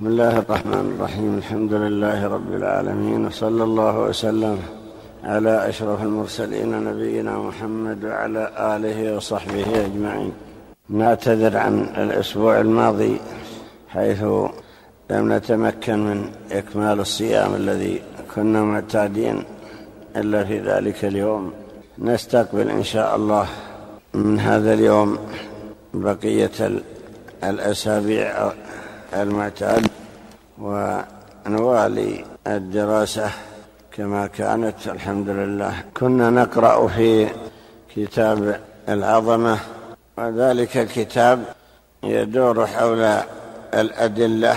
بسم الله الرحمن الرحيم. الحمد لله رب العالمين وصلى الله وسلم على أشرف المرسلين نبينا محمد وعلى آله وصحبه أجمعين. نعتذر عن الأسبوع الماضي حيث لم نتمكن من إكمال الصيام الذي كنا معتادين إلا في ذلك اليوم. نستقبل إن شاء الله من هذا اليوم بقية الأسابيع المعتاد ونوالي الدراسة كما كانت الحمد لله. كنا نقرأ في كتاب العظمة وذلك الكتاب يدور حول الأدلة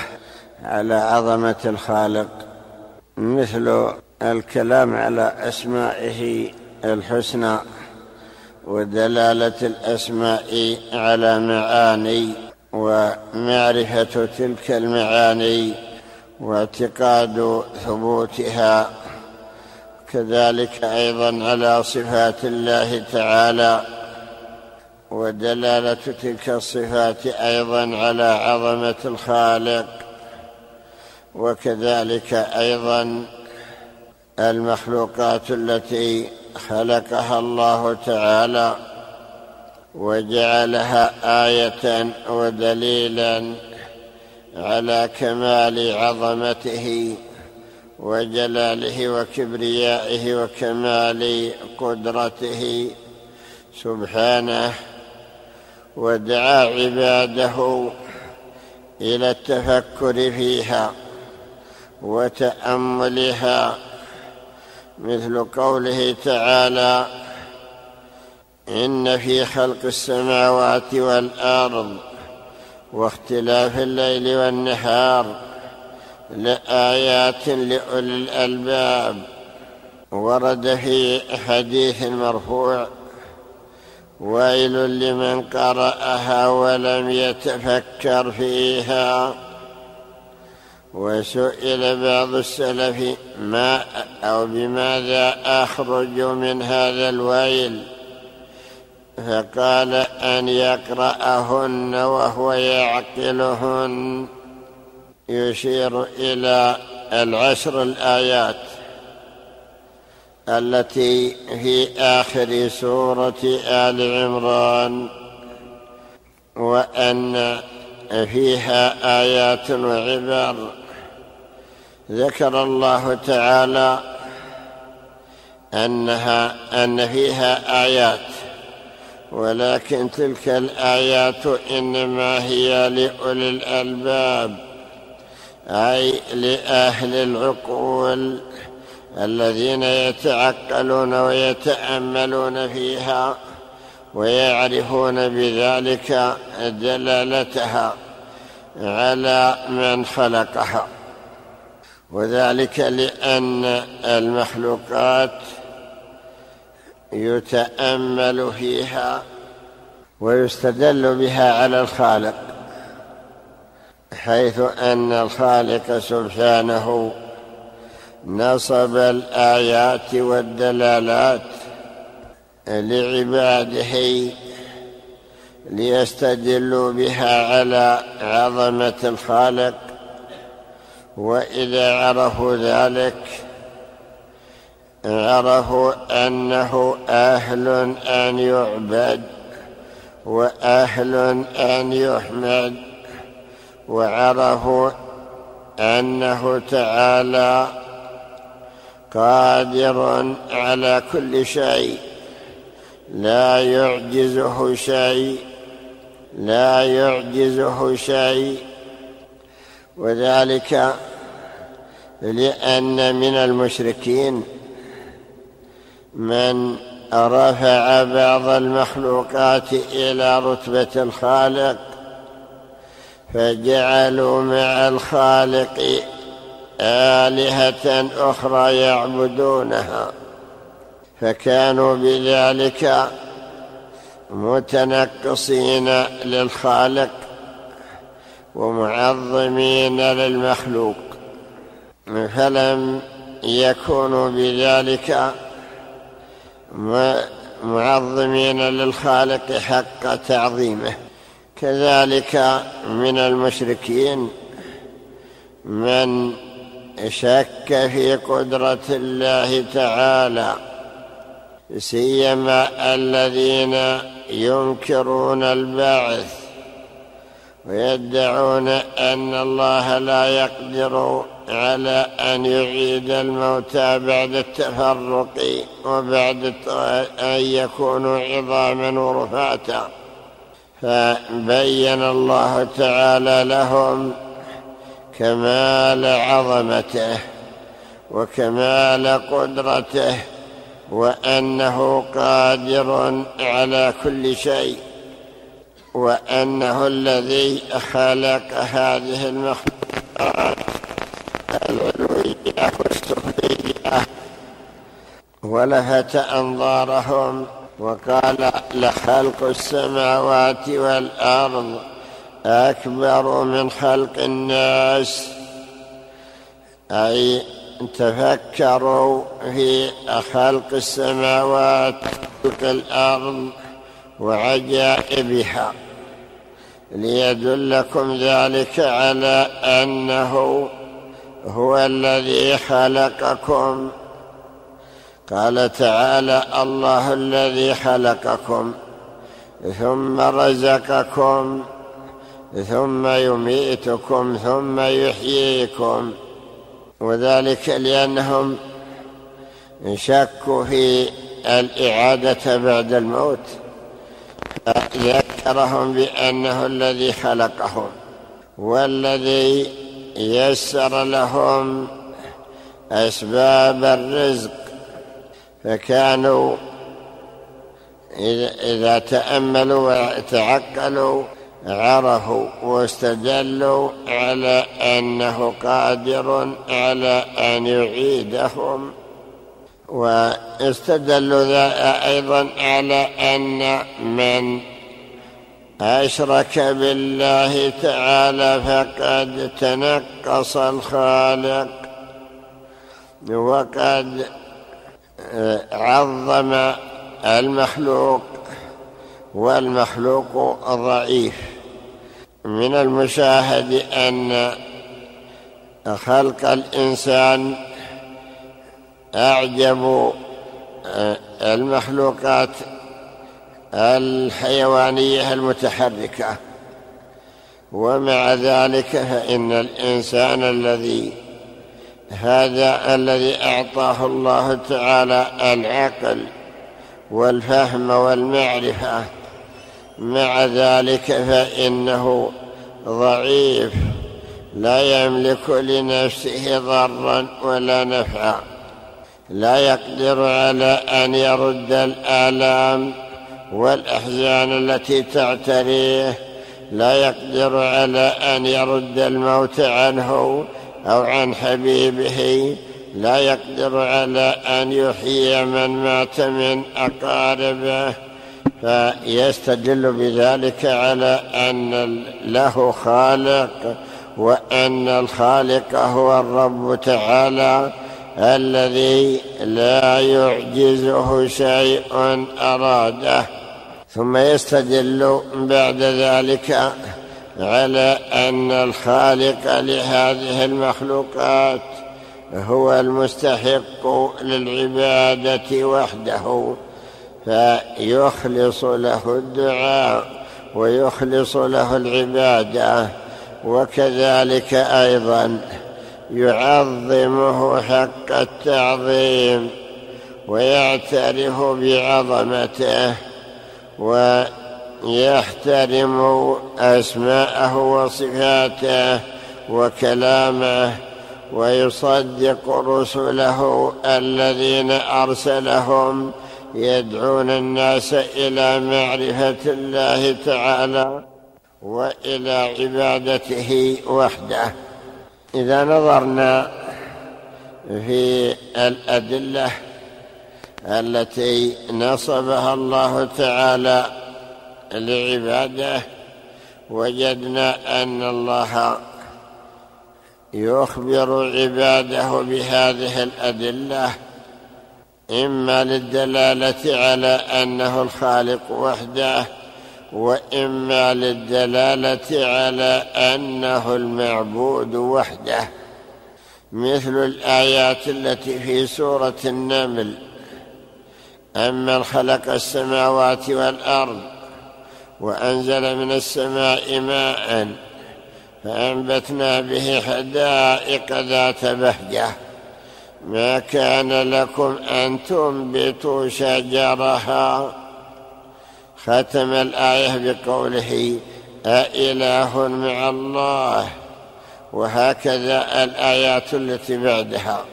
على عظمة الخالق مثل الكلام على أسمائه الحسنى ودلالة الأسماء على معاني ومعرفة تلك المعاني واعتقاد ثبوتها كذلك أيضا على صفات الله تعالى ودلالة تلك الصفات أيضا على عظمة الخالق وكذلك أيضا المخلوقات التي خلقها الله تعالى. وجعلها آية ودليلا على كمال عظمته وجلاله وكبريائه وكمال قدرته. سبحانه ودعا عباده إلى التفكر فيها وتأملها مثل قوله تعالى إن في خلق السماوات والأرض واختلاف الليل والنهار لآيات لأولي الألباب ورد في حديث مرفوع ويل لمن قرأها ولم يتفكر فيها وسئل بعض السلف ما أو بماذا أخرج من هذا الويل فقال أن يقرأهن وهو يعقلهن. يشير إلى العشر الآيات التي في آخر سورة آل عمران وأن فيها آيات وعبر. ذكر الله تعالى أنها أن فيها آيات ولكن تلك الآيات إنما هي لأولي الألباب أي لأهل العقول الذين يتعقلون ويتأملون فيها ويعرفون بذلك دلالتها على من خلقها. وذلك لأن المخلوقات يتأمل فيها ويستدل بها على الخالق حيث أن الخالق سبحانه نصب الآيات والدلالات لعباده ليستدلوا بها على عظمة الخالق وإذا عرفوا ذلك عرفوا أنه أهل أن يعبد وأهل أن يحمد وعرفوا أنه تعالى قادر على كل شيء لا يعجزه شيء لا يعجزه شيء. وذلك لأن من المشركين من رفع بعض المخلوقات إلى رتبة الخالق فجعلوا مع الخالق آلهة أخرى يعبدونها. فكانوا بذلك متنقصين للخالق ومعظمين للمخلوق. فلم يكونوا بذلك معظمين للخالق حق تعظيمه. كذلك من المشركين من شك في قدرة الله تعالى سيما الذين ينكرون البعث ويدعون أن الله لا يقدر على أن يعيد الموتى بعد التفرق وبعد أن يكونوا عظاما ورفاتا. فبين الله تعالى لهم كمال عظمته وكمال قدرته وأنه قادر على كل شيء وأنه الذي خلق هذه المخلوقات. ولفت أنظارهم وقال لخلق السماوات والأرض أكبر من خلق الناس. أي تفكروا في خلق السماوات خلق الأرض وعجائبها. ليدلكم ذلك على أنه هو الذي خلقكم قال تعالى الله الذي خلقكم ثم رزقكم ثم يميتكم ثم يحييكم وذلك لأنهم شكوا في الإعادة بعد الموت ذكرهم بأنه الذي خلقهم والذي يسر لهم أسباب الرزق فكانوا اذا تأملوا وتعقلوا عرفوا واستدلوا على أنه قادر على أن يعيدهم واستدلوا أيضا على أن من أشرك بالله تعالى فقد تنقص الخالق وقد عظم المخلوق والمخلوق ضعيف. من المشاهد أن خلق الإنسان أعجب آه، المخلوقات الحيوانية المتحركة. ومع ذلك فإن الإنسان الذي هذا الذي أعطاه الله تعالى العقل والفهم والمعرفة. مع ذلك فإنه ضعيف لا يملك لنفسه ضرا ولا نفعا. لا يقدر على أن يرد الآلام والأحزان التي تعتريه. لا يقدر على أن يرد الموت عنه أو عن حبيبه لا يقدر على أن يحيي من مات من أقاربه فيستدل بذلك على أن له خالق وأن الخالق هو الرب تعالى الذي لا يعجزه شيء أراده. ثم يستدل بعد ذلك على أن الخالق لهذه المخلوقات هو المستحق للعبادة وحده فيخلص له الدعاء ويخلص له العبادة وكذلك أيضا يعظمه حق التعظيم ويعترف بعظمته ويحترم أسماءه وصفاته وكلامه ويصدق رسله الذين أرسلهم يدعون الناس إلى معرفة الله تعالى وإلى عبادته وحده. إذا نظرنا في الأدلة التي نصبها الله تعالى لعباده وجدنا أن الله يخبر عباده بهذه الأدلة إما للدلالة على أنه الخالق وحده وإما للدلالة على أنه المعبود وحده. مثل الآيات التي في سورة النمل أمن خلق السماوات والأرض وأنزل من السماء ماء فأنبتنا به حدائق ذات بهجة. ما كان لكم أن تنبتوا شجرها؟ ختم الآية بقوله أإله مع الله. وهكذا الآيات التي بعدها.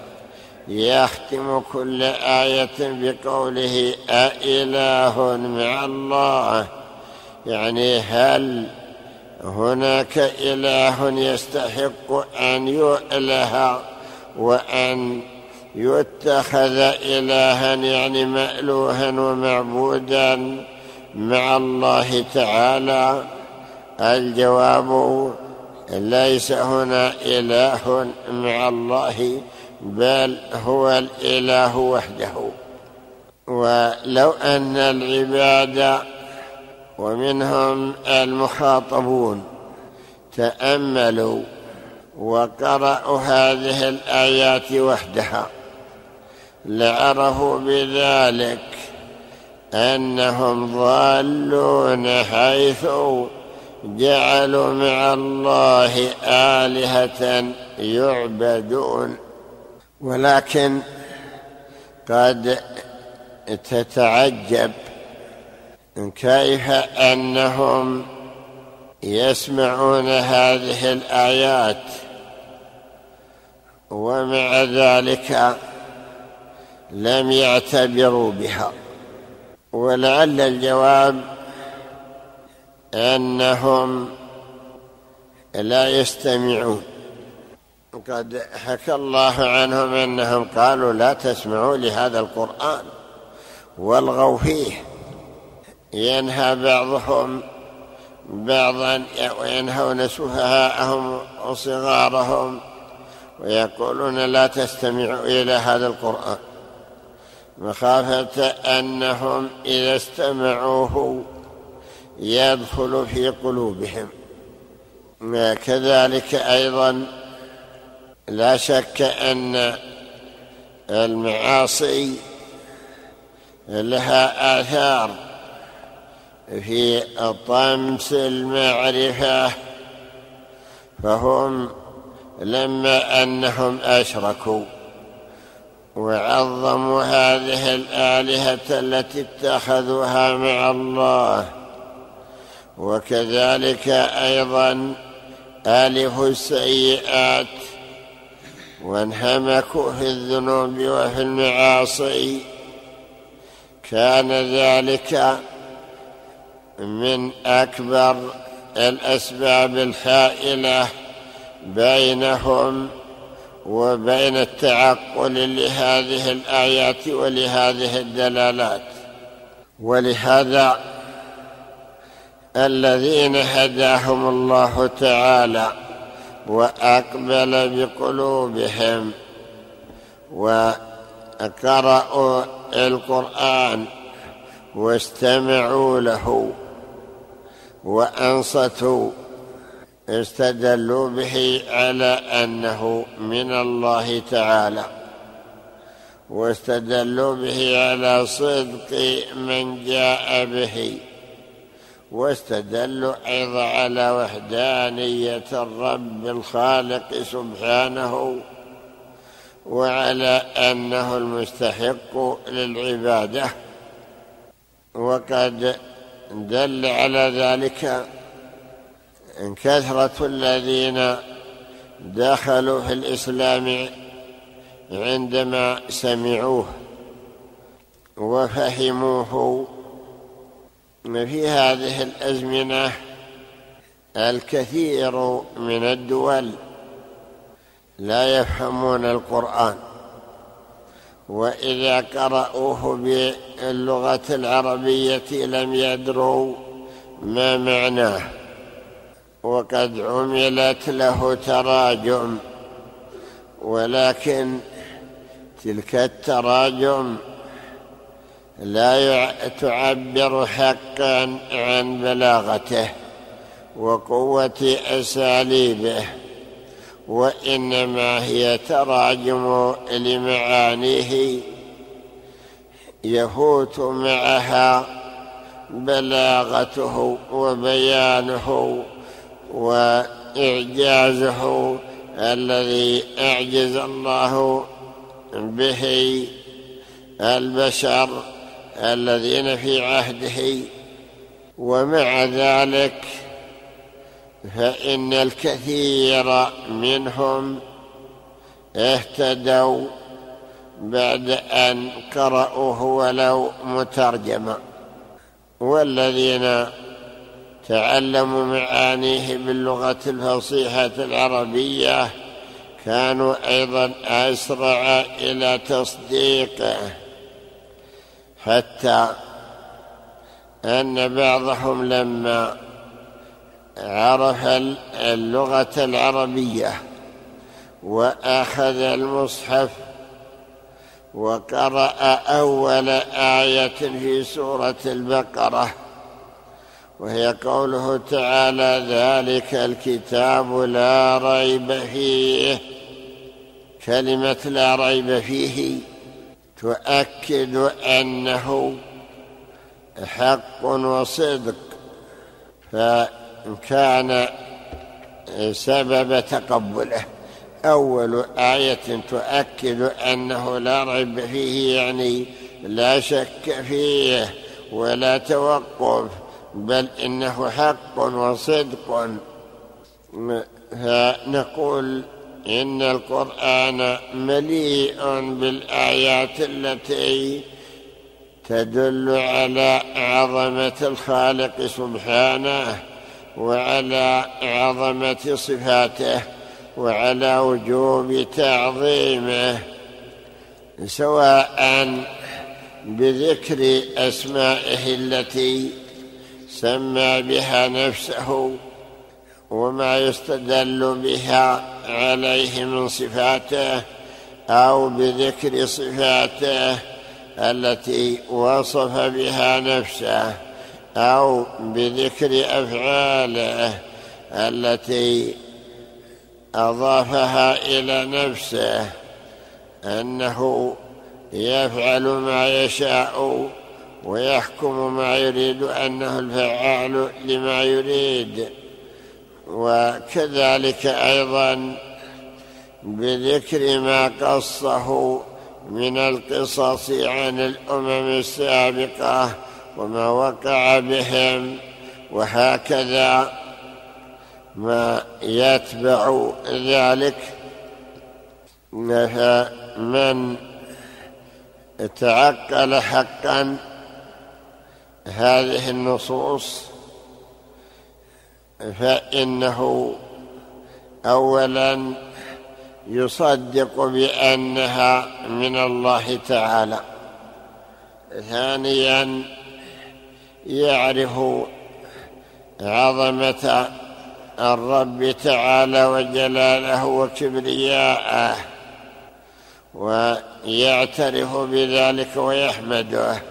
يختم كل آية بقوله أإله مع الله. يعني هل هناك إله يستحق أن يؤله وأن يتخذ إلها يعني مألوها ومعبودا مع الله تعالى؟ الجواب ليس هنا إله مع الله بل هو الإله وحده. ولو أن العباد ومنهم المخاطبون. تأملوا وقرأوا هذه الآيات وحدها. لعرفوا بذلك أنهم ضالون حيث جعلوا مع الله آلهة يعبدون. ولكن قد تتعجب كيف أنهم يسمعون هذه الآيات؟ ومع ذلك لم يعتبروا بها. ولعل الجواب أنهم لا يستمعون. قد حكى الله عنهم أنهم قالوا لا تسمعوا لهذا القرآن. والغوا فيه. ينهى بعضهم بعضا وينهون سفهاءهم وصغارهم ويقولون لا تستمعوا إلى هذا القرآن. مخافة أنهم إذا استمعوه يدخل في قلوبهم. كذلك أيضا لا شك أن المعاصي لها آثار. في طمس المعرفة فهم لما أنهم أشركوا. وعظموا هذه الآلهة التي اتخذوها مع الله. وكذلك أيضا الف السيئات. وانهمكوا في الذنوب وفي المعاصي. كان ذلك من أكبر الأسباب الحائله بينهم وبين التعقل لهذه الآيات ولهذه الدلالات. ولهذا الذين هداهم الله تعالى وأقبل بقلوبهم وقرأوا القرآن واستمعوا له وأنصتوا استدلوا به على أنه من الله تعالى. واستدلوا به على صدق من جاء به. واستدلوا أيضا على وحدانية الرب الخالق سبحانه وعلى أنه المستحق للعبادة. وقد دل على ذلك كثرة الذين دخلوا في الإسلام عندما سمعوه وفهموه في هذه الأزمنة الكثير من الدول لا يفهمون القرآن. وإذا قرأوه باللغة العربية لم يدروا ما معناه وقد عملت له تراجم. ولكن تلك التراجم لا تعبر حقا عن بلاغته وقوة أساليبه. وإنما هي تراجم لمعانيه. يفوت معها بلاغته وبيانه وإعجازه الذي أعجز الله به البشر الذين في عهده. ومع ذلك فإن الكثير منهم اهتدوا بعد أن قرأوه ولو مترجما. والذين تعلموا معانيه باللغة الفصيحة العربية كانوا أيضا أسرع إلى تصديقه حتى أن بعضهم لما عرف اللغة العربية وأخذ المصحف وقرأ أول آية في سورة البقرة وهي قوله تعالى ذلك الكتاب لا ريب فيه كلمة لا ريب فيه تؤكد أنه حق وصدق فكان سبب تقبله. أول آية تؤكد أنه لا ريب فيه يعني لا شك فيه ولا توقف بل إنه حق وصدق. فنقول إن القرآن مليء بالآيات التي تدل على عظمة الخالق سبحانه. وعلى عظمة صفاته وعلى وجوب تعظيمه سواء بذكر أسمائه التي سمى بها نفسه وما يستدل بها عليه من صفاته أو بذكر صفاته التي وصف بها نفسه. أو بذكر أفعاله التي أضافها إلى نفسه أنه يفعل ما يشاء ويحكم ما يريد أنه الفعال لما يريد. وكذلك أيضا بذكر ما قصه من القصص عن الأمم السابقة وما وقع بهم وهكذا ما يتبع ذلك من تعقل حقا. هذه النصوص فإنه اولا يصدق بأنها من الله تعالى. ثانيا يعرف عظمة الرب تعالى وجلاله وكبرياءه ويعترف بذلك ويحمده.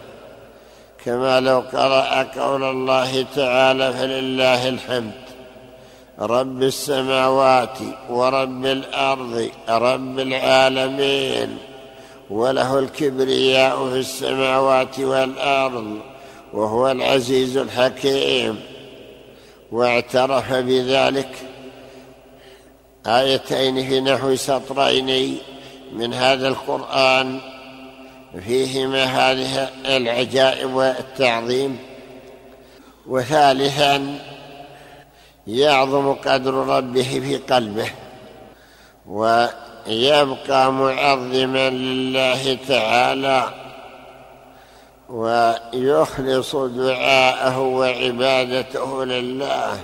كما لو قرأ قول الله تعالى فلله الحمد رب السماوات ورب الأرض رب العالمين وله الكبرياء في السماوات والأرض وهو العزيز الحكيم واعترف بذلك. آيتين في نحو سطرين من هذا القرآن فيهما هذه العجائب والتعظيم. وثالثا يعظم قدر ربه في قلبه ويبقى معظما لله تعالى. ويخلص دعاءه وعبادته لله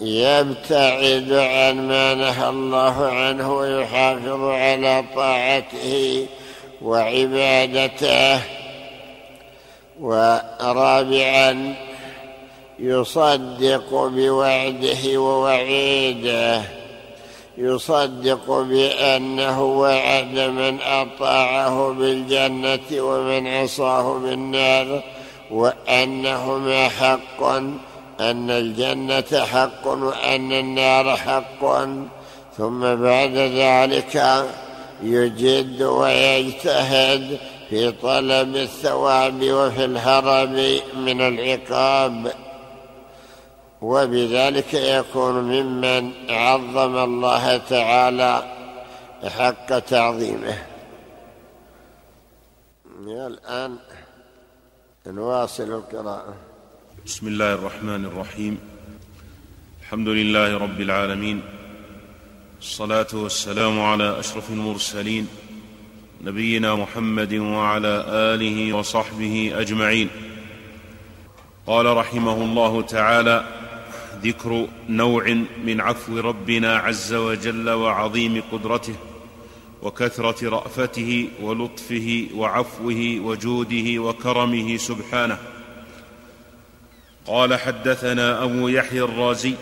ويبتعد عن ما نهى الله عنه ويحافظ على طاعته وعبادته. ورابعا يصدق بوعده ووعيده. يصدق بأنه وعد من أطاعه بالجنة ومن عصاه بالنار وانهما حق أن الجنة حق وأن النار حق. ثم بعد ذلك يجد ويجتهد في طلب الثواب وفي الهرب من العقاب. وبذلك يكون ممن عظم الله تعالى حق تعظيمه. الآن نواصل القراءة. بسم الله الرحمن الرحيم. الحمد لله رب العالمين. الصلاة والسلام على أشرف المرسلين نبينا محمد وعلى آله وصحبه أجمعين. قال رحمه الله تعالى ذكر نوع من عفو ربنا عز وجل وعظيم قدرته وكثرة رأفته ولطفه وعفوه وجوده وكرمه سبحانه. قال حدثنا أبو يحيى الرازي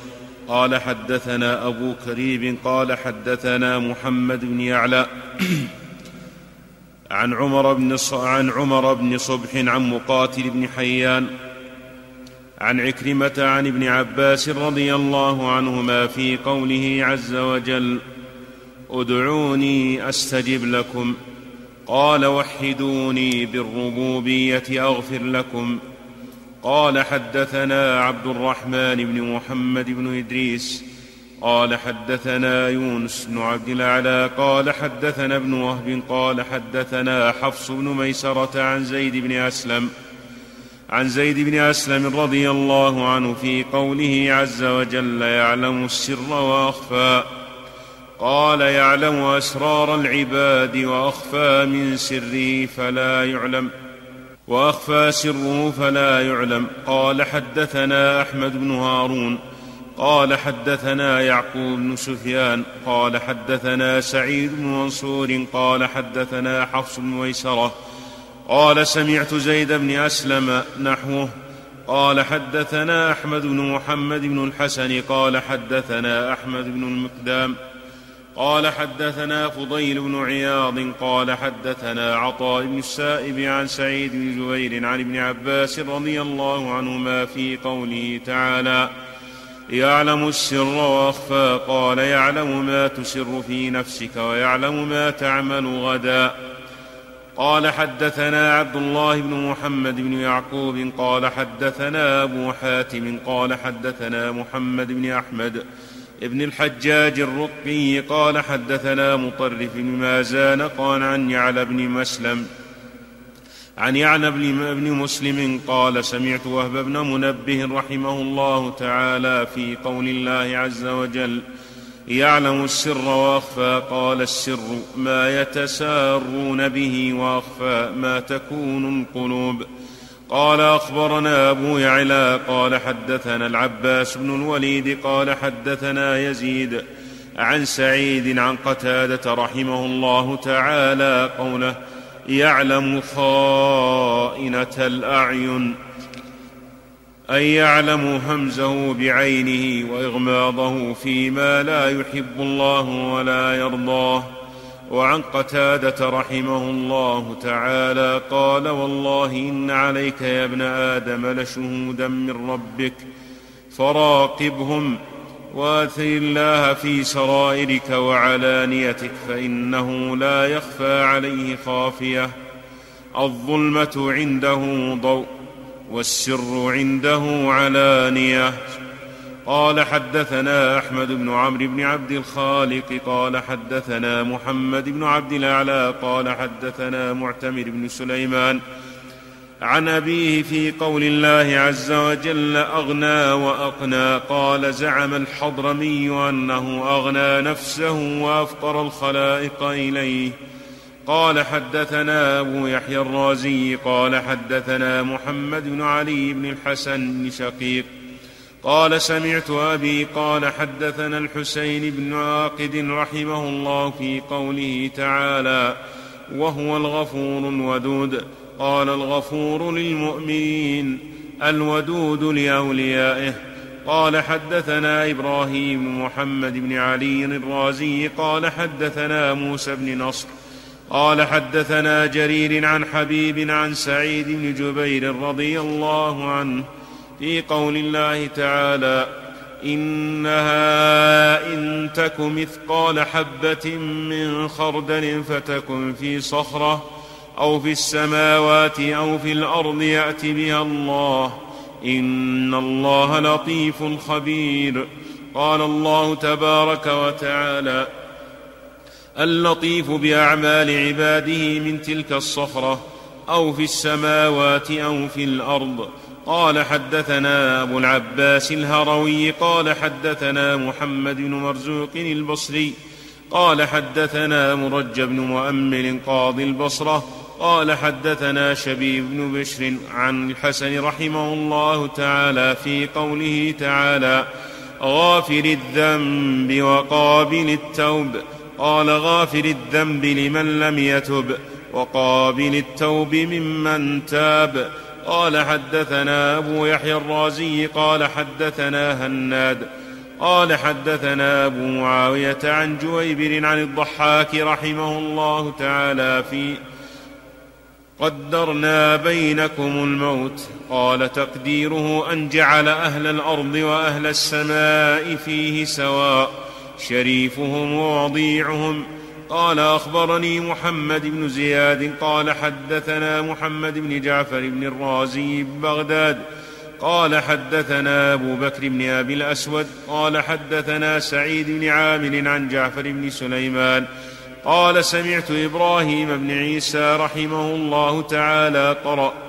قال حدثنا أبو كريب قال حدثنا محمد بن يعلى. عن عمر بن عن عمر بن صبح عن مقاتل بن حيان عن عكرمة عن ابن عباس رضي الله عنهما في قوله عز وجل أدعوني أستجب لكم. قال وحدوني بالربوبية أغفر لكم. قال حدثنا عبد الرحمن بن محمد بن إدريس. قال حدثنا يونس بن عبد الأعلى. قال حدثنا ابن وهب. قال حدثنا حفص بن ميسرة عن زيد بن أسلم. عن زيد بن أسلم رضي الله عنه في قوله عز وجل يعلم السر وأخفى. قال يعلم أسرار العباد وأخفى من سره فلا يعلم وأخفى سره فلا يعلم. قال حدثنا أحمد بن هارون قال حدثنا يعقوب بن سفيان قال حدثنا سعيد بن منصور قال حدثنا حفص بن ميسرة قال سمعت زيد بن أسلم نحوه قال حدثنا أحمد بن محمد بن الحسن قال حدثنا أحمد بن المقدام قال حدثنا فضيل بن عياض قال حدثنا عطاء بن السائب عن سعيد بن جبير عن ابن عباس رضي الله عنهما في قوله تعالى يعلم السر وأخفى قال يعلم ما تسر في نفسك ويعلم ما تعمل غدا. قال حدثنا عبد الله بن محمد بن يعقوب قال حدثنا أبو حاتم قال حدثنا محمد بن أحمد ابن الحجاج الرقي قال حدثنا مطرف بن مازان قال عن يعلى بن مسلم عن يعلى بن مسلم قال سمعت وهب بن منبه رحمه الله تعالى في قول الله عز وجل يعلم السر واخفى قال السر ما يتسارون به واخفى ما تكون القلوب. قال أخبرنا أبو يعلى قال حدثنا العباس بن الوليد قال حدثنا يزيد عن سعيد عن قتادة رحمه الله تعالى قوله يعلم خائنة الأعين. أن يعلم همزه بعينه وإغماضه فيما لا يحب الله ولا يرضاه. وعن قتادة رحمه الله تعالى قال والله إن عليك يا ابن آدم لشهودا من ربك فراقبهم واثر الله في سرائرك وعلانيتك فإنه لا يخفى عليه خافية. الظلمة عنده ضوء والسر عنده علانية. قال حدثنا أحمد بن عمرو بن عبد الخالق قال حدثنا محمد بن عبد الأعلى قال حدثنا معتمر بن سليمان. عن أبيه في قول الله عز وجل أغنى وأقنى. قال زعم الحضرمي أنه أغنى نفسه وافقر الخلائق إليه. قال حدثنا أبو يحيى الرازي قال حدثنا محمد بن علي بن الحسن بن شقيق قال سمعت أبي قال حدثنا الحسين بن عاقد رحمه الله في قوله تعالى وهو الغفور الودود قال الغفور للمؤمنين الودود لأوليائه قال حدثنا إبراهيم بن محمد بن علي الرازي قال حدثنا موسى بن نصر قال حدثنا جرير عن حبيب عن سعيد بن جبير رضي الله عنه في قول الله تعالى إنها إن تك مثقال حبة من خردل فتكن في صخرة أو في السماوات أو في الأرض يأت بها الله. إن الله لطيف خبير. قال الله تبارك وتعالى اللطيف بأعمال عباده من تلك الصخرة أو في السماوات أو في الأرض. قال حدثنا أبو العباس الهروي قال حدثنا محمد بن مرزوق البصري قال حدثنا مرج بن مؤمل قاضي البصرة قال حدثنا شبيب بن بشر عن الحسن رحمه الله تعالى في قوله تعالى غافر الذنب وقابل التوب. قال غافر الذنب لمن لم يتب وقابل التوب ممن تاب قال حدثنا أبو يحيى الرازي قال حدثنا هناد قال حدثنا أبو معاوية عن جويبر عن الضحاك رحمه الله تعالى في قدرنا بينكم الموت قال تقديره أن جعل أهل الأرض وأهل السماء فيه سواء شريفهم ووضيعهم قال أخبرني محمد بن زياد قال حدثنا محمد بن جعفر بن الرازي ببغداد. قال حدثنا أبو بكر بن أبي الأسود قال حدثنا سعيد بن عامر عن جعفر بن سليمان. قال سمعت إبراهيم بن عيسى رحمه الله تعالى قرأ.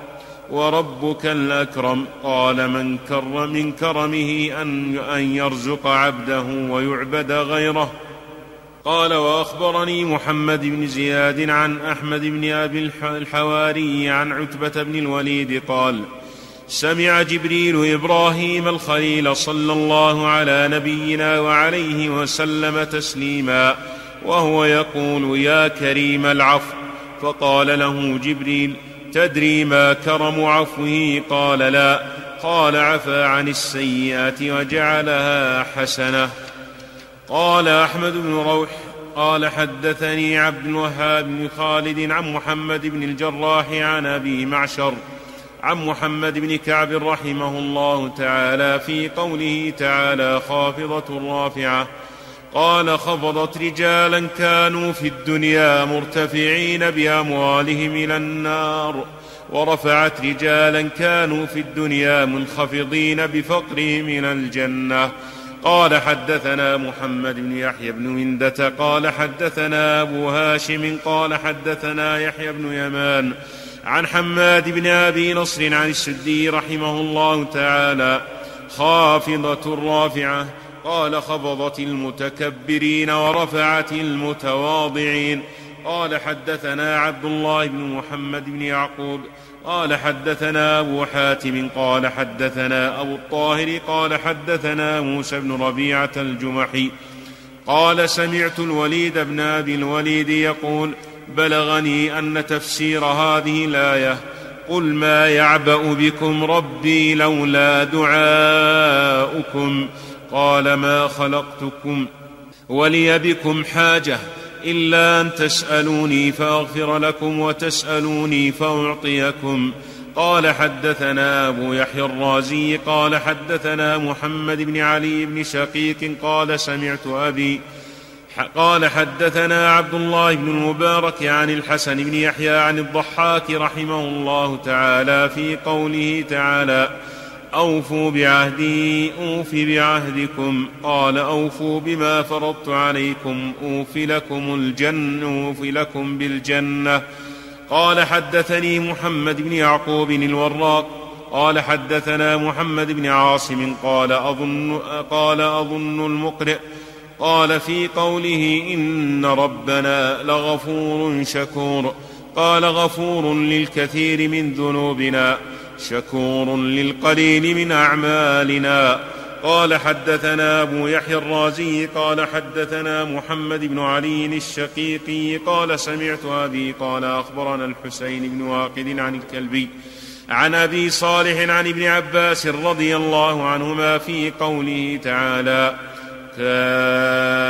وربك الأكرم. قال من كر من كرمه أن, أن يرزق عبده ويعبد غيره. قال وأخبرني محمد بن زياد عن أحمد بن أبي الحواري عن عتبة بن الوليد قال سمع جبريل إبراهيم الخليل صلى الله على نبينا وعليه وسلم تسليما وهو يقول يا كريم العفو. فقال له جبريل تدري ما كرم عفوه؟ قال لا. قال عفى عن السيئات وجعلها حسنة. قال أحمد بن روح قال حدثني عبد الوهاب بن خالد عن محمد بن الجراح عن أبي معشر عن محمد بن كعب رحمه الله تعالى في قوله تعالى خافضة رافعة. قال خفضت رجالا كانوا في الدنيا مرتفعين بأموالهم إلى النار ورفعت رجالا كانوا في الدنيا منخفضين بفقرهم إلى الجنة. قال حدثنا محمد بن يحيى بن مندة قال حدثنا أبو هاشم قال حدثنا يحيى بن يمان عن حماد بن أبي نصر عن السدي رحمه الله تعالى خافضة رافعة قال خفضت المتكبرين ورفعت المتواضعين. قال حدثنا عبد الله بن محمد بن يعقوب. قال حدثنا أبو حاتم. قال حدثنا أبو الطاهر. قال حدثنا موسى بن ربيعة الجمحي. قال سمعت الوليد بن أبي الوليد يقول بلغني أن تفسير هذه الآية. قل ما يعبأ بكم ربي لولا دعاؤكم. قال ما خلقتكم ولي بكم حاجة إلا أن تسألوني فأغفر لكم وتسألوني فأعطيكم. قال حدثنا أبو يحيى الرازي قال حدثنا محمد بن علي بن شقيق قال سمعت أبي قال حدثنا عبد الله بن المبارك عن الحسن بن يحيى عن الضحاك رحمه الله تعالى في قوله تعالى أوفوا بعهدي أوف بعهدكم. قال أوفوا بما فرضت عليكم أوف لكم الجنة أوف لكم بالجنة. قال حدثني محمد بن يعقوب الوراق. قال حدثنا محمد بن عاصم. قال أظن قال أظن المقرئ. قال في قوله إن ربنا لغفور شكور. قال غفور للكثير من ذنوبنا. شكور للقليل من أعمالنا. قال حدثنا أبو يحيى الرازي قال حدثنا محمد بن علي الشقيقي قال سمعت أبي قال أخبرنا الحسين بن واقد عن الكلبي عن أبي صالح عن ابن عباس رضي الله عنهما في قوله تعالى كافها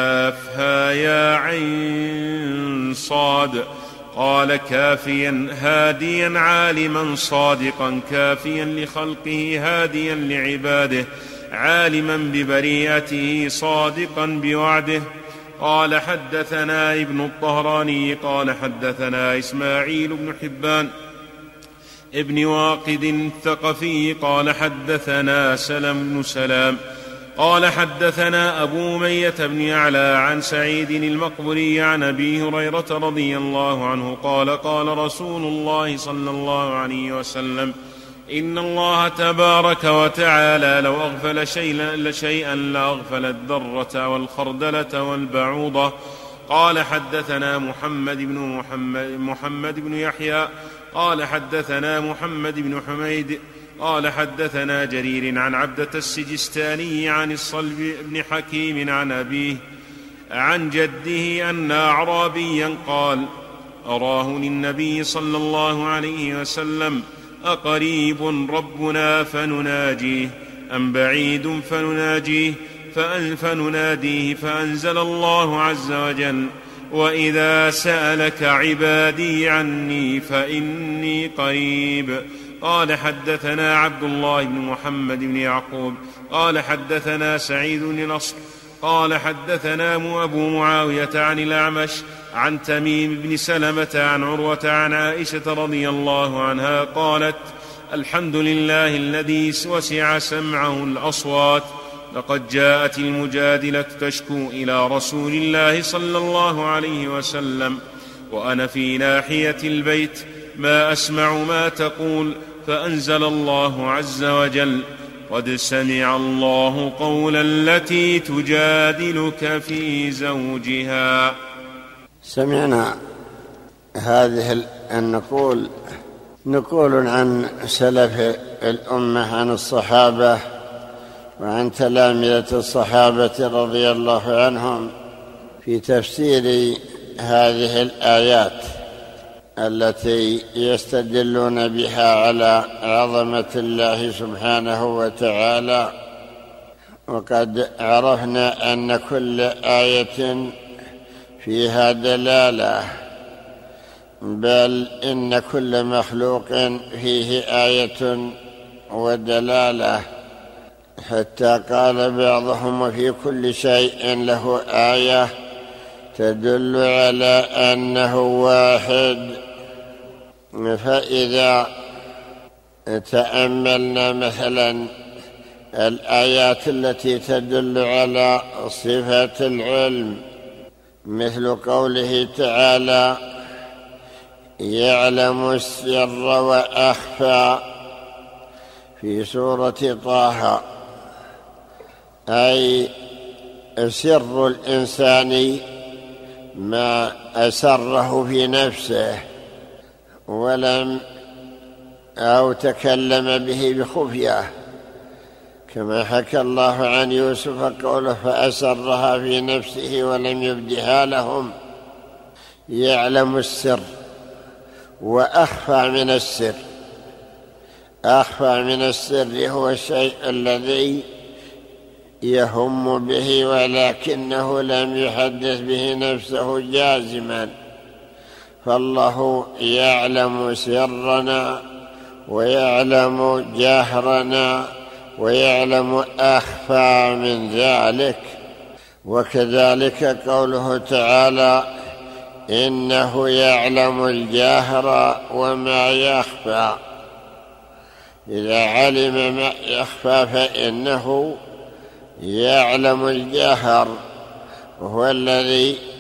يا عين صاد قال كافيا هاديا عالما صادقا كافيا لخلقه هاديا لعباده عالما ببريئته صادقا بوعده. قال حدثنا ابن الطهراني قال حدثنا إسماعيل بن حبان ابن واقد الثقفي قال حدثنا سلم بن سلام قال حدثنا أبو أمية بن يعلى عن سعيد المقبري عن أبي هريرة رضي الله عنه قال قال رسول الله صلى الله عليه وسلم إن الله تبارك وتعالى لو أغفل شيئا شيئا لأغفل الذرة والخردلة والبعوضة. قال حدثنا محمد بن محمد, محمد بن يحيى. قال حدثنا محمد بن حميد. قال حدثنا جرير عن عبدة السجستاني عن الصلب بن حكيم عن أبيه عن جده أن أعرابيا قال أراه للنبي صلى الله عليه وسلم أقريب ربنا فنناجيه أم بعيد فنناجيه فنناديه فأنزل الله عز وجل وإذا سألك عبادي عني فإني قريب. قال حدثنا عبد الله بن محمد بن يعقوب قال حدثنا سعيد بن نصر قال حدثنا أبو معاوية عن الأعمش عن تميم بن سلمة عن عروة عن عائشة رضي الله عنها قالت الحمد لله الذي وسع سمعه الأصوات لقد جاءت المجادلة تشكو إلى رسول الله صلى الله عليه وسلم وأنا في ناحية البيت ما أسمع ما تقول فأنزل الله عز وجل قد سمع الله قول التي تجادلك في زوجها. سمعنا هذه النقول نقول عن سلف الأمة عن الصحابة وعن تلامذه الصحابة رضي الله عنهم في تفسير هذه الآيات. التي يستدلون بها على عظمة الله سبحانه وتعالى. وقد عرفنا أن كل آية فيها دلالة بل إن كل مخلوق فيه آية ودلالة. حتى قال بعضهم وفي كل شيء له آية تدل على أنه واحد. فإذا تأملنا مثلا الآيات التي تدل على صفة العلم مثل قوله تعالى يعلم السر وأخفى في سورة طه أي سر الإنسان ما أسره في نفسه. ولم أو تكلم به بخفية كما حكى الله عن يوسف قوله فأسرها في نفسه ولم يبدها لهم. يعلم السر وأخفى من السر. أخفى من السر هو الشيء الذي يهم به ولكنه لم يحدث به نفسه جازما. فالله يعلم سرنا ويعلم جهرنا ويعلم أخفى من ذلك. وكذلك قوله تعالى إنه يعلم الجهر وما يخفى. إذا علم ما يخفى فإنه يعلم الجهر وهو الذي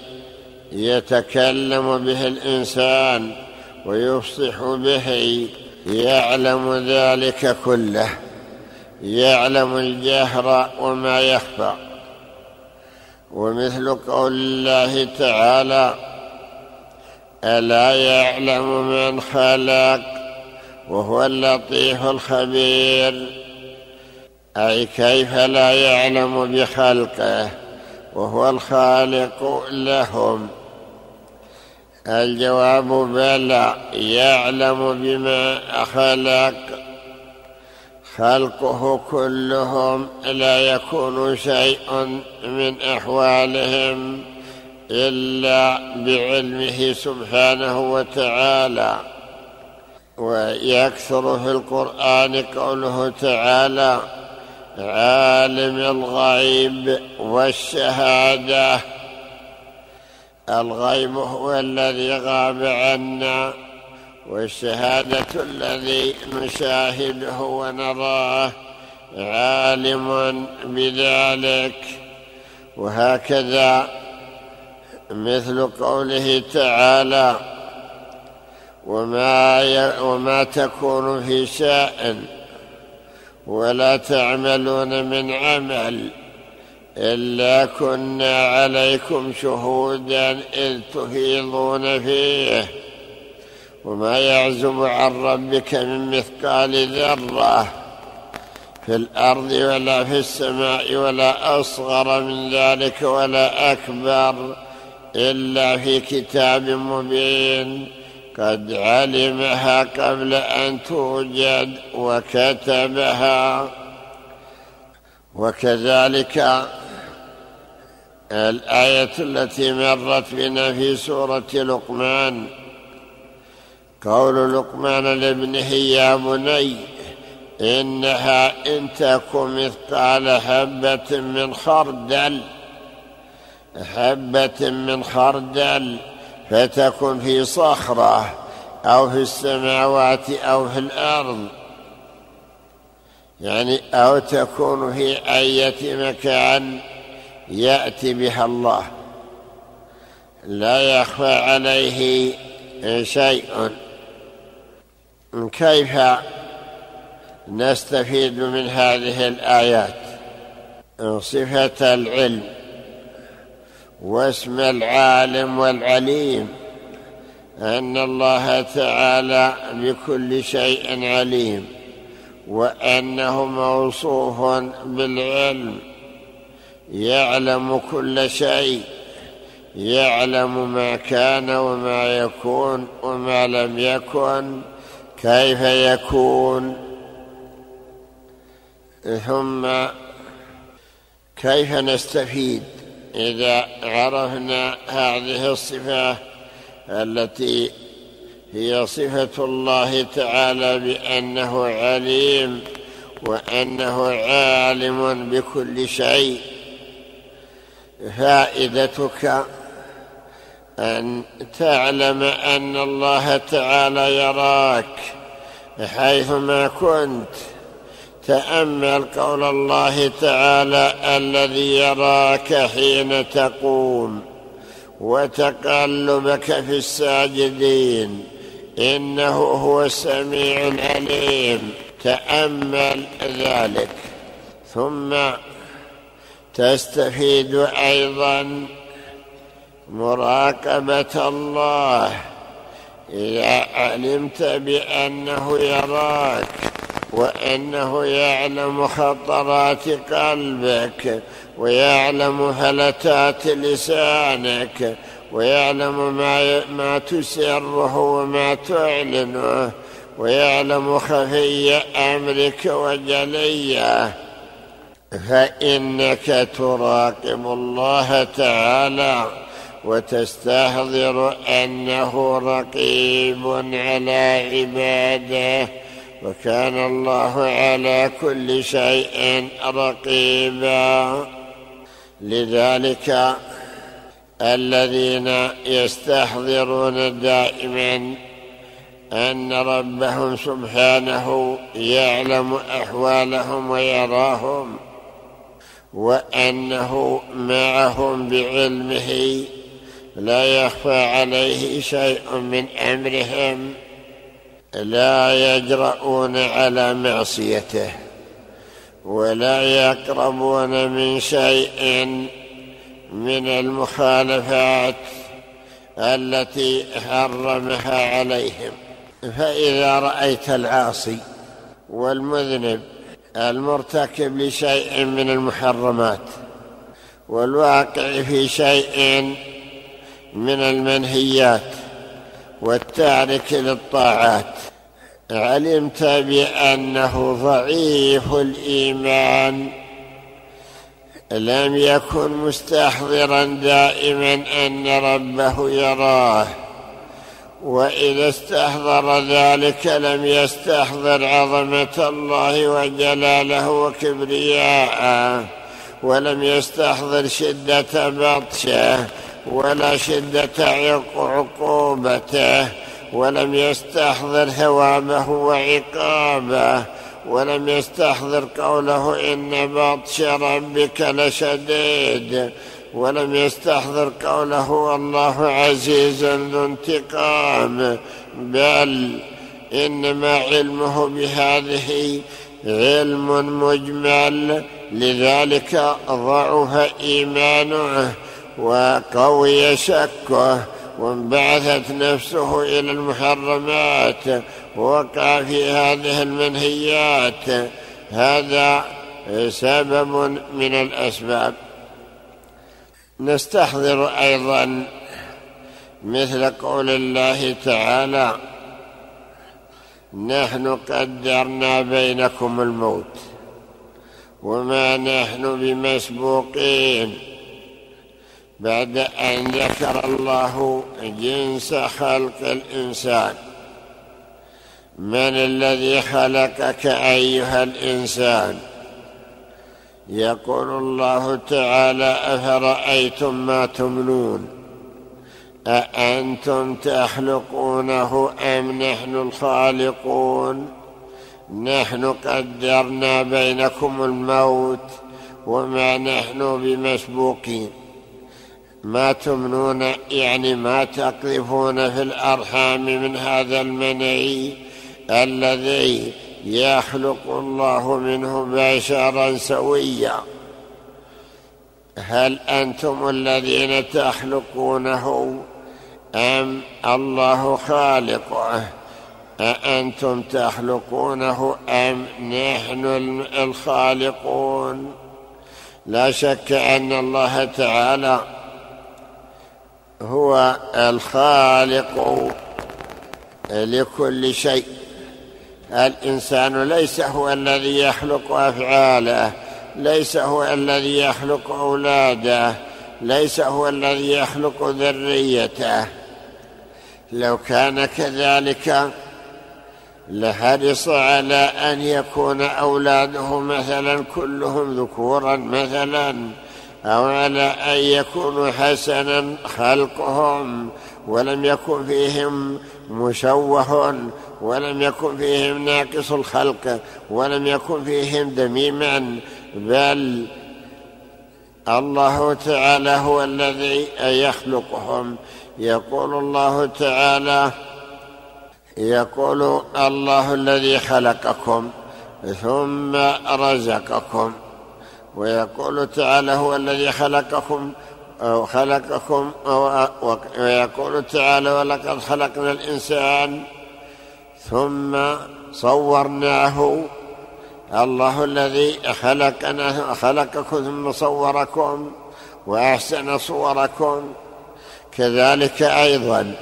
يتكلم به الإنسان ويفصح به يعلم ذلك كله يعلم الجهر وما يخفى. ومثل قول الله تعالى ألا يعلم من خلق وهو اللطيف الخبير أي كيف لا يعلم بخلقه وهو الخالق لهم. الجواب بلى يعلم بما خلق. خلقه كلهم لا يكون شيء من أحوالهم إلا بعلمه سبحانه وتعالى. ويكثر في القرآن قوله تعالى عالم الغيب والشهادة. الغيب هو الذي غاب عنا والشهادة الذي نشاهده ونراه عالم بذلك. وهكذا مثل قوله تعالى وما وما تكون في شاء ولا تعملون من عمل. إلا كنا عليكم شهودا إذ تفيضون فيه. وما يعزب عن ربك من مثقال ذرة في الأرض ولا في السماء ولا أصغر من ذلك ولا أكبر إلا في كتاب مبين. قد علمها قبل أن توجد وكتبها. وكذلك الآية التي مرت بنا في سورة لقمان. قول لقمان لابنه يا بني إنها إن تكن مثقال حبة من خردل حبة من خردل فتكن في صخرة أو في السماوات أو في الأرض. يعني أو تكون في أية مكان يأتي بها الله. لا يخفى عليه شيء. كيف نستفيد من هذه الآيات؟ صفة العلم واسم العالم والعليم. أن الله تعالى بكل شيء عليم. وأنه موصوف بالعلم. يعلم كل شيء يعلم ما كان وما يكون وما لم يكن كيف يكون. ثم كيف نستفيد إذا عرفنا هذه الصفة التي هي صفة الله تعالى بأنه عليم وأنه عالم بكل شيء. فائدتك أن تعلم أن الله تعالى يراك حيثما كنت. تأمل قول الله تعالى الذي يراك حين تقوم وتقلبك في الساجدين. إنه هو السميع العليم. تأمل ذلك. ثم تستفيد أيضا مراقبة الله. إذا علمت بأنه يراك وأنه يعلم خطرات قلبك ويعلم فلتات لسانك ويعلم ما ما تسره وما تعلنه ويعلم خفي أمرك وجليه. فإنك تراقب الله تعالى وتستحضر أنه رقيب على عباده وكان الله على كل شيء رقيبا. لذلك الذين يستحضرون دائما أن ربهم سبحانه يعلم أحوالهم ويراهم. وأنه معهم بعلمه لا يخفى عليه شيء من أمرهم لا يجرؤون على معصيته ولا يقربون من شيء من المخالفات التي حرمها عليهم. فإذا رأيت العاصي والمذنب المرتكب لشيء من المحرمات والواقع في شيء من المنهيات والتارك للطاعات. علمت بأنه ضعيف الإيمان. لم يكن مستحضرا دائما أن ربه يراه. وإذا استحضر ذلك لم يستحضر عظمة الله وجلاله وكبرياءه ولم يستحضر شدة بطشه ولا شدة عقوبته ولم يستحضر ثوابه وعقابه ولم يستحضر قوله إن بطش ربك لشديد. ولم يستحضر قوله والله عزيز ذو انتقام بل إنما علمه بهذه علم مجمل لذلك ضعف إيمانه وقوي شكه وانبعثت نفسه إلى المحرمات ووقع في هذه المنهيات. هذا سبب من الأسباب. نستحضر أيضا مثل قول الله تعالى نحن قدرنا بينكم الموت وما نحن بمسبوقين. بعد أن ذكر الله جنس خلق الإنسان من الذي خلقك أيها الإنسان؟ يقول الله تعالى أفرأيتم ما تمنون؟ أأنتم تخلقونه أم نحن الخالقون؟ نحن قدرنا بينكم الموت وما نحن بمسبوقين. ما تمنون يعني ما تقذفون في الأرحام من هذا المنعي الذي يخلق الله منه بشرا سويا. هل أنتم الذين تخلقونه أم الله خالقه؟ أأنتم تخلقونه أم نحن الخالقون؟ لا شك أن الله تعالى هو الخالق لكل شيء. الإنسان ليس هو الذي يخلق أفعاله ليس هو الذي يخلق أولاده ليس هو الذي يخلق ذريته. لو كان كذلك لحرص على أن يكون أولاده مثلا كلهم ذكورا مثلا أو على أن يكونوا حسنا خلقهم ولم يكن فيهم مشوه ولم يكن فيهم ناقص الخلق ولم يكن فيهم دميما بل الله تعالى هو الذي يخلقهم. يقول الله تعالى يقول الله الذي خلقكم ثم رزقكم. ويقول تعالى هو الذي خلقكم خلقكم ويقول تعالى ولقد خلقنا الإنسان ثم صورناه. الله الذي خلقنا خلقكم ثم صوركم وأحسن صوركم. كذلك أيضا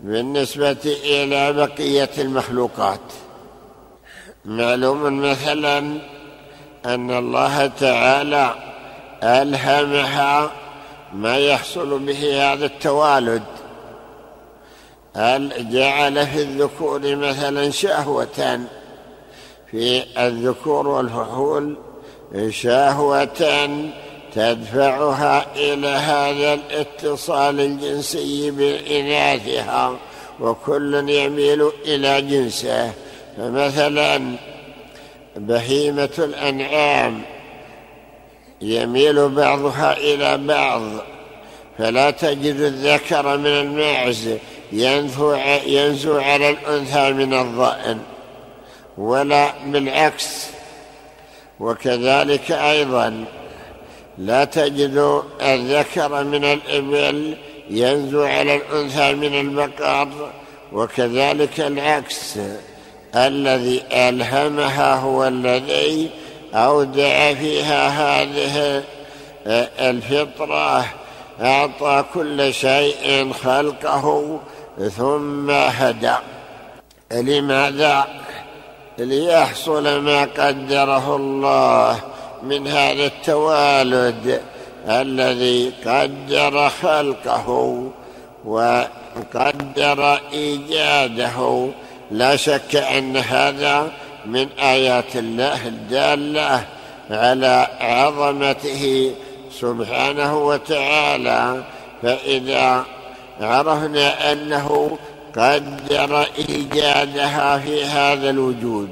بالنسبة إلى بقية المخلوقات. معلوم مثلا أن الله تعالى ألهمها ما يحصل به هذا التوالد. جعل في الذكور مثلا شهوة؟ في الذكور والفحول شهوة تدفعها إلى هذا الاتصال الجنسي بإناثها وكل يميل إلى جنسه. فمثلا بهيمة الأنعام يميل بعضها إلى بعض فلا تجد الذكر من المعز ينزو على الأنثى من الضأن ولا بالعكس. وكذلك أيضا لا تجد الذكر من الإبل ينزو على الأنثى من البقر وكذلك العكس الذي ألهمها هو الذي أودع فيها هذه الفطرة أعطى كل شيء خلقه ثم هدى. لماذا؟ ليحصل ما قدره الله من هذا التوالد الذي قدر خلقه وقدر إيجاده. لا شك أن هذا من آيات الله الدالة على عظمته سبحانه وتعالى. فإذا عرفنا أنه قدر إيجادها في هذا الوجود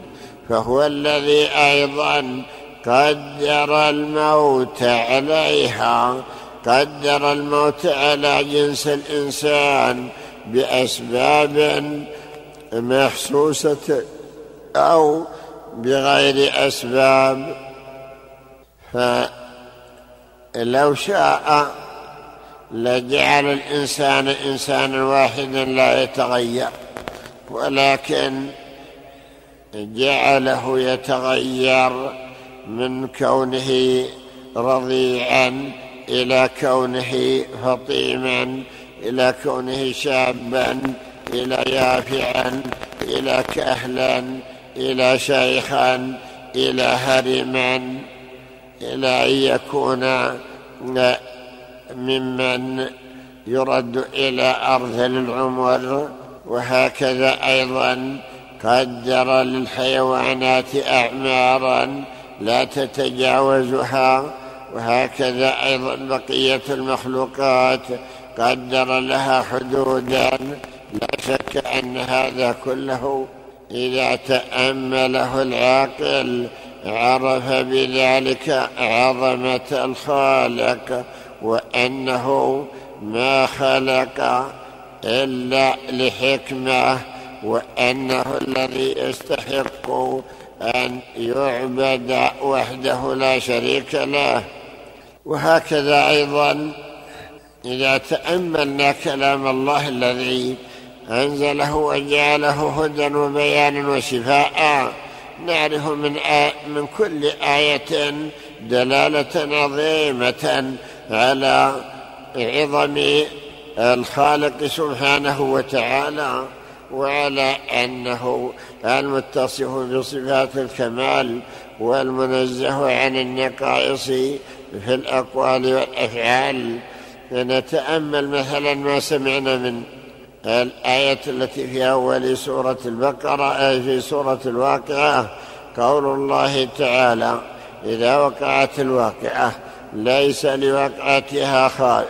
فهو الذي أيضا قدر الموت عليها قدر الموت على جنس الإنسان بأسباب محسوسة أو بغير أسباب. فلو شاء لجعل الإنسان إنسانا واحدا لا يتغير ولكن جعله يتغير من كونه رضيعا إلى كونه فطيما إلى كونه شابا إلى يافعا إلى كهلا إلى شيخا إلى هرما إلى أن يكون ممن يرد إلى ارذل العمر. وهكذا أيضا قدر للحيوانات اعمارا لا تتجاوزها. وهكذا أيضا بقية المخلوقات قدر لها حدودا. لا شك أن هذا كله إذا تأمله العاقل عرف بذلك عظمة الخالق وأنه ما خلق إلا لحكمة وأنه الذي يستحق أن يعبد وحده لا شريك له. وهكذا أيضا إذا تأملنا كلام الله الذي أنزله وجعله هدى وبيانا وشفاء. نعرف من آية من كل آية دلالة عظيمة على عظم الخالق سبحانه وتعالى وعلى أنه المتصف بصفات الكمال والمنزه عن النقائص في الأقوال والأفعال. نتامل مثلا ما سمعنا من الآية التي في أول سورة البقرة أي في سورة الواقعة قول الله تعالى إذا وقعت الواقعة ليس لوقعتها خا...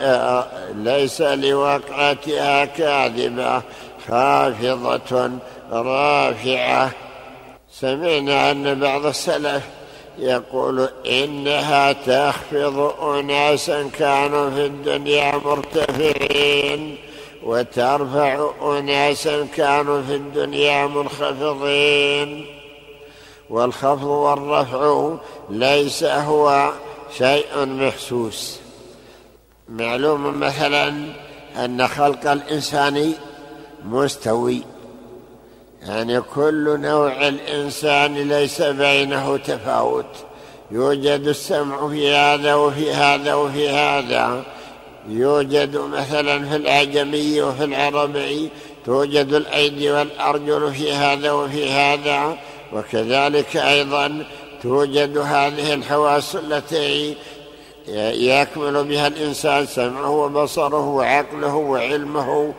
ليس لوقعتها كاذبة خافضة رافعة. سمعنا أن بعض السلف يقول إنها تخفض أناسا كانوا في الدنيا مرتفعين. وترفع أناسا كانوا في الدنيا منخفضين. والخفض والرفع ليس هو شيء محسوس. معلوم مثلا أن خلق الإنسان مستوي. يعني كل نوع الإنسان ليس بينه تفاوت. يوجد السمع في هذا وفي هذا وفي هذا. يوجد مثلا في الأعجمي وفي العربي توجد الأيدي والأرجل في هذا وفي هذا وكذلك أيضا توجد هذه الحواس التي يكمل بها الإنسان سمعه وبصره وعقله وعلمه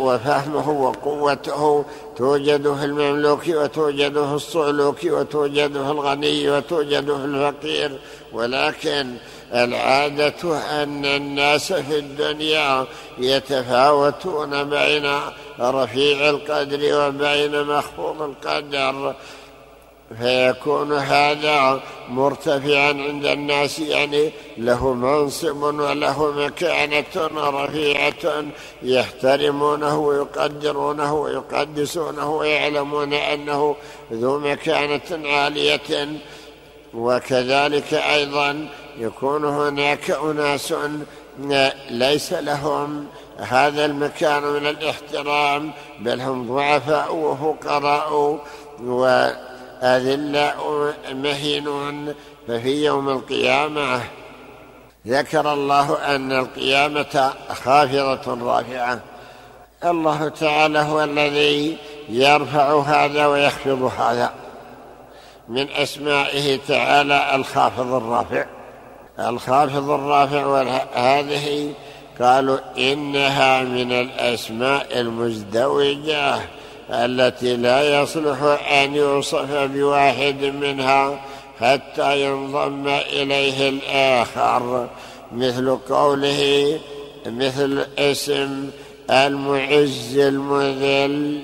وفهمه وقوته. توجد في المملوك وتوجد في الصعلوك وتوجد في الغني وتوجد في الفقير ولكن العادة أن الناس في الدنيا يتفاوتون بين رفيع القدر وبين مخفوض القدر. فيكون هذا مرتفعا عند الناس يعني له منصب وله مكانة رفيعة يحترمونه ويقدرونه ويقدسونه ويعلمون أنه ذو مكانة عالية. وكذلك أيضا يكون هناك أناس ليس لهم هذا المكان من الاحترام بل هم ضعفاء وفقراء و أذلاء مهينون ففي يوم القيامة ذكر الله أن القيامة خافضة رافعة. الله تعالى هو الذي يرفع هذا ويخفض هذا. من أسمائه تعالى الخافض الرافع. الخافض الرافع هذه قالوا إنها من الأسماء المزدوجة التي لا يصلح أن يوصف بواحد منها حتى ينضم إليه الآخر مثل قوله مثل اسم المعز المذل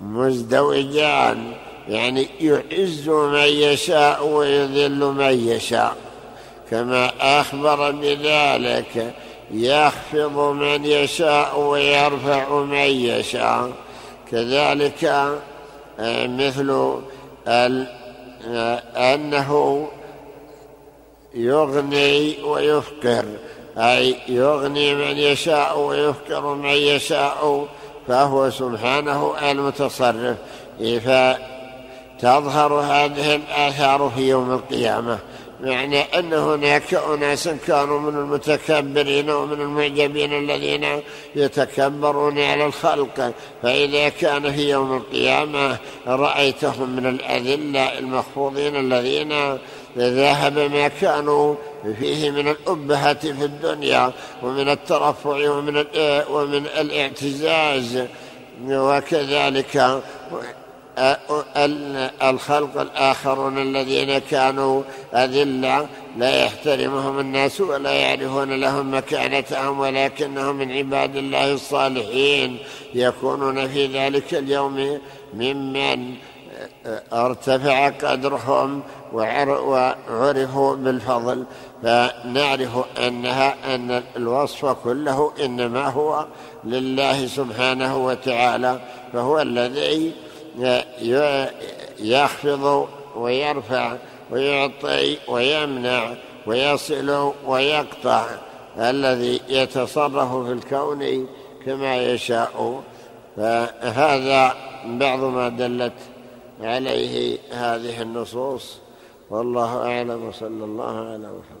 مزدوجان يعني يعز من يشاء ويذل من يشاء. كما أخبر بذلك يخفض من يشاء ويرفع من يشاء. كذلك آه، مثل آه، أنه يغني ويفقر أي يغني من يشاء ويفقر من يشاء فهو سبحانه المتصرف. فتظهر هذه الآثار في يوم القيامة معنى أن هناك أناسا كانوا من المتكبرين ومن المعجبين الذين يتكبرون على الخلق. فإذا كان في يوم القيامة رأيتهم من الأذلة المخفوضين الذين ذهب ما كانوا فيه من الأبهة في الدنيا ومن الترفع ومن ومن الاعتزاز. وكذلك الخلق الآخرون الذين كانوا أذلة لا يحترمهم الناس ولا يعرفون لهم مكانتهم ولكنهم من عباد الله الصالحين يكونون في ذلك اليوم ممن ارتفع قدرهم وعرفوا بالفضل. فنعرف أنها أن الوصف كله إنما هو لله سبحانه وتعالى فهو الذي يخفض ويرفع ويعطي ويمنع ويصل ويقطع الذي يتصرف في الكون كما يشاء. فهذا بعض ما دلت عليه هذه النصوص. والله أعلم وصلى الله على محمد.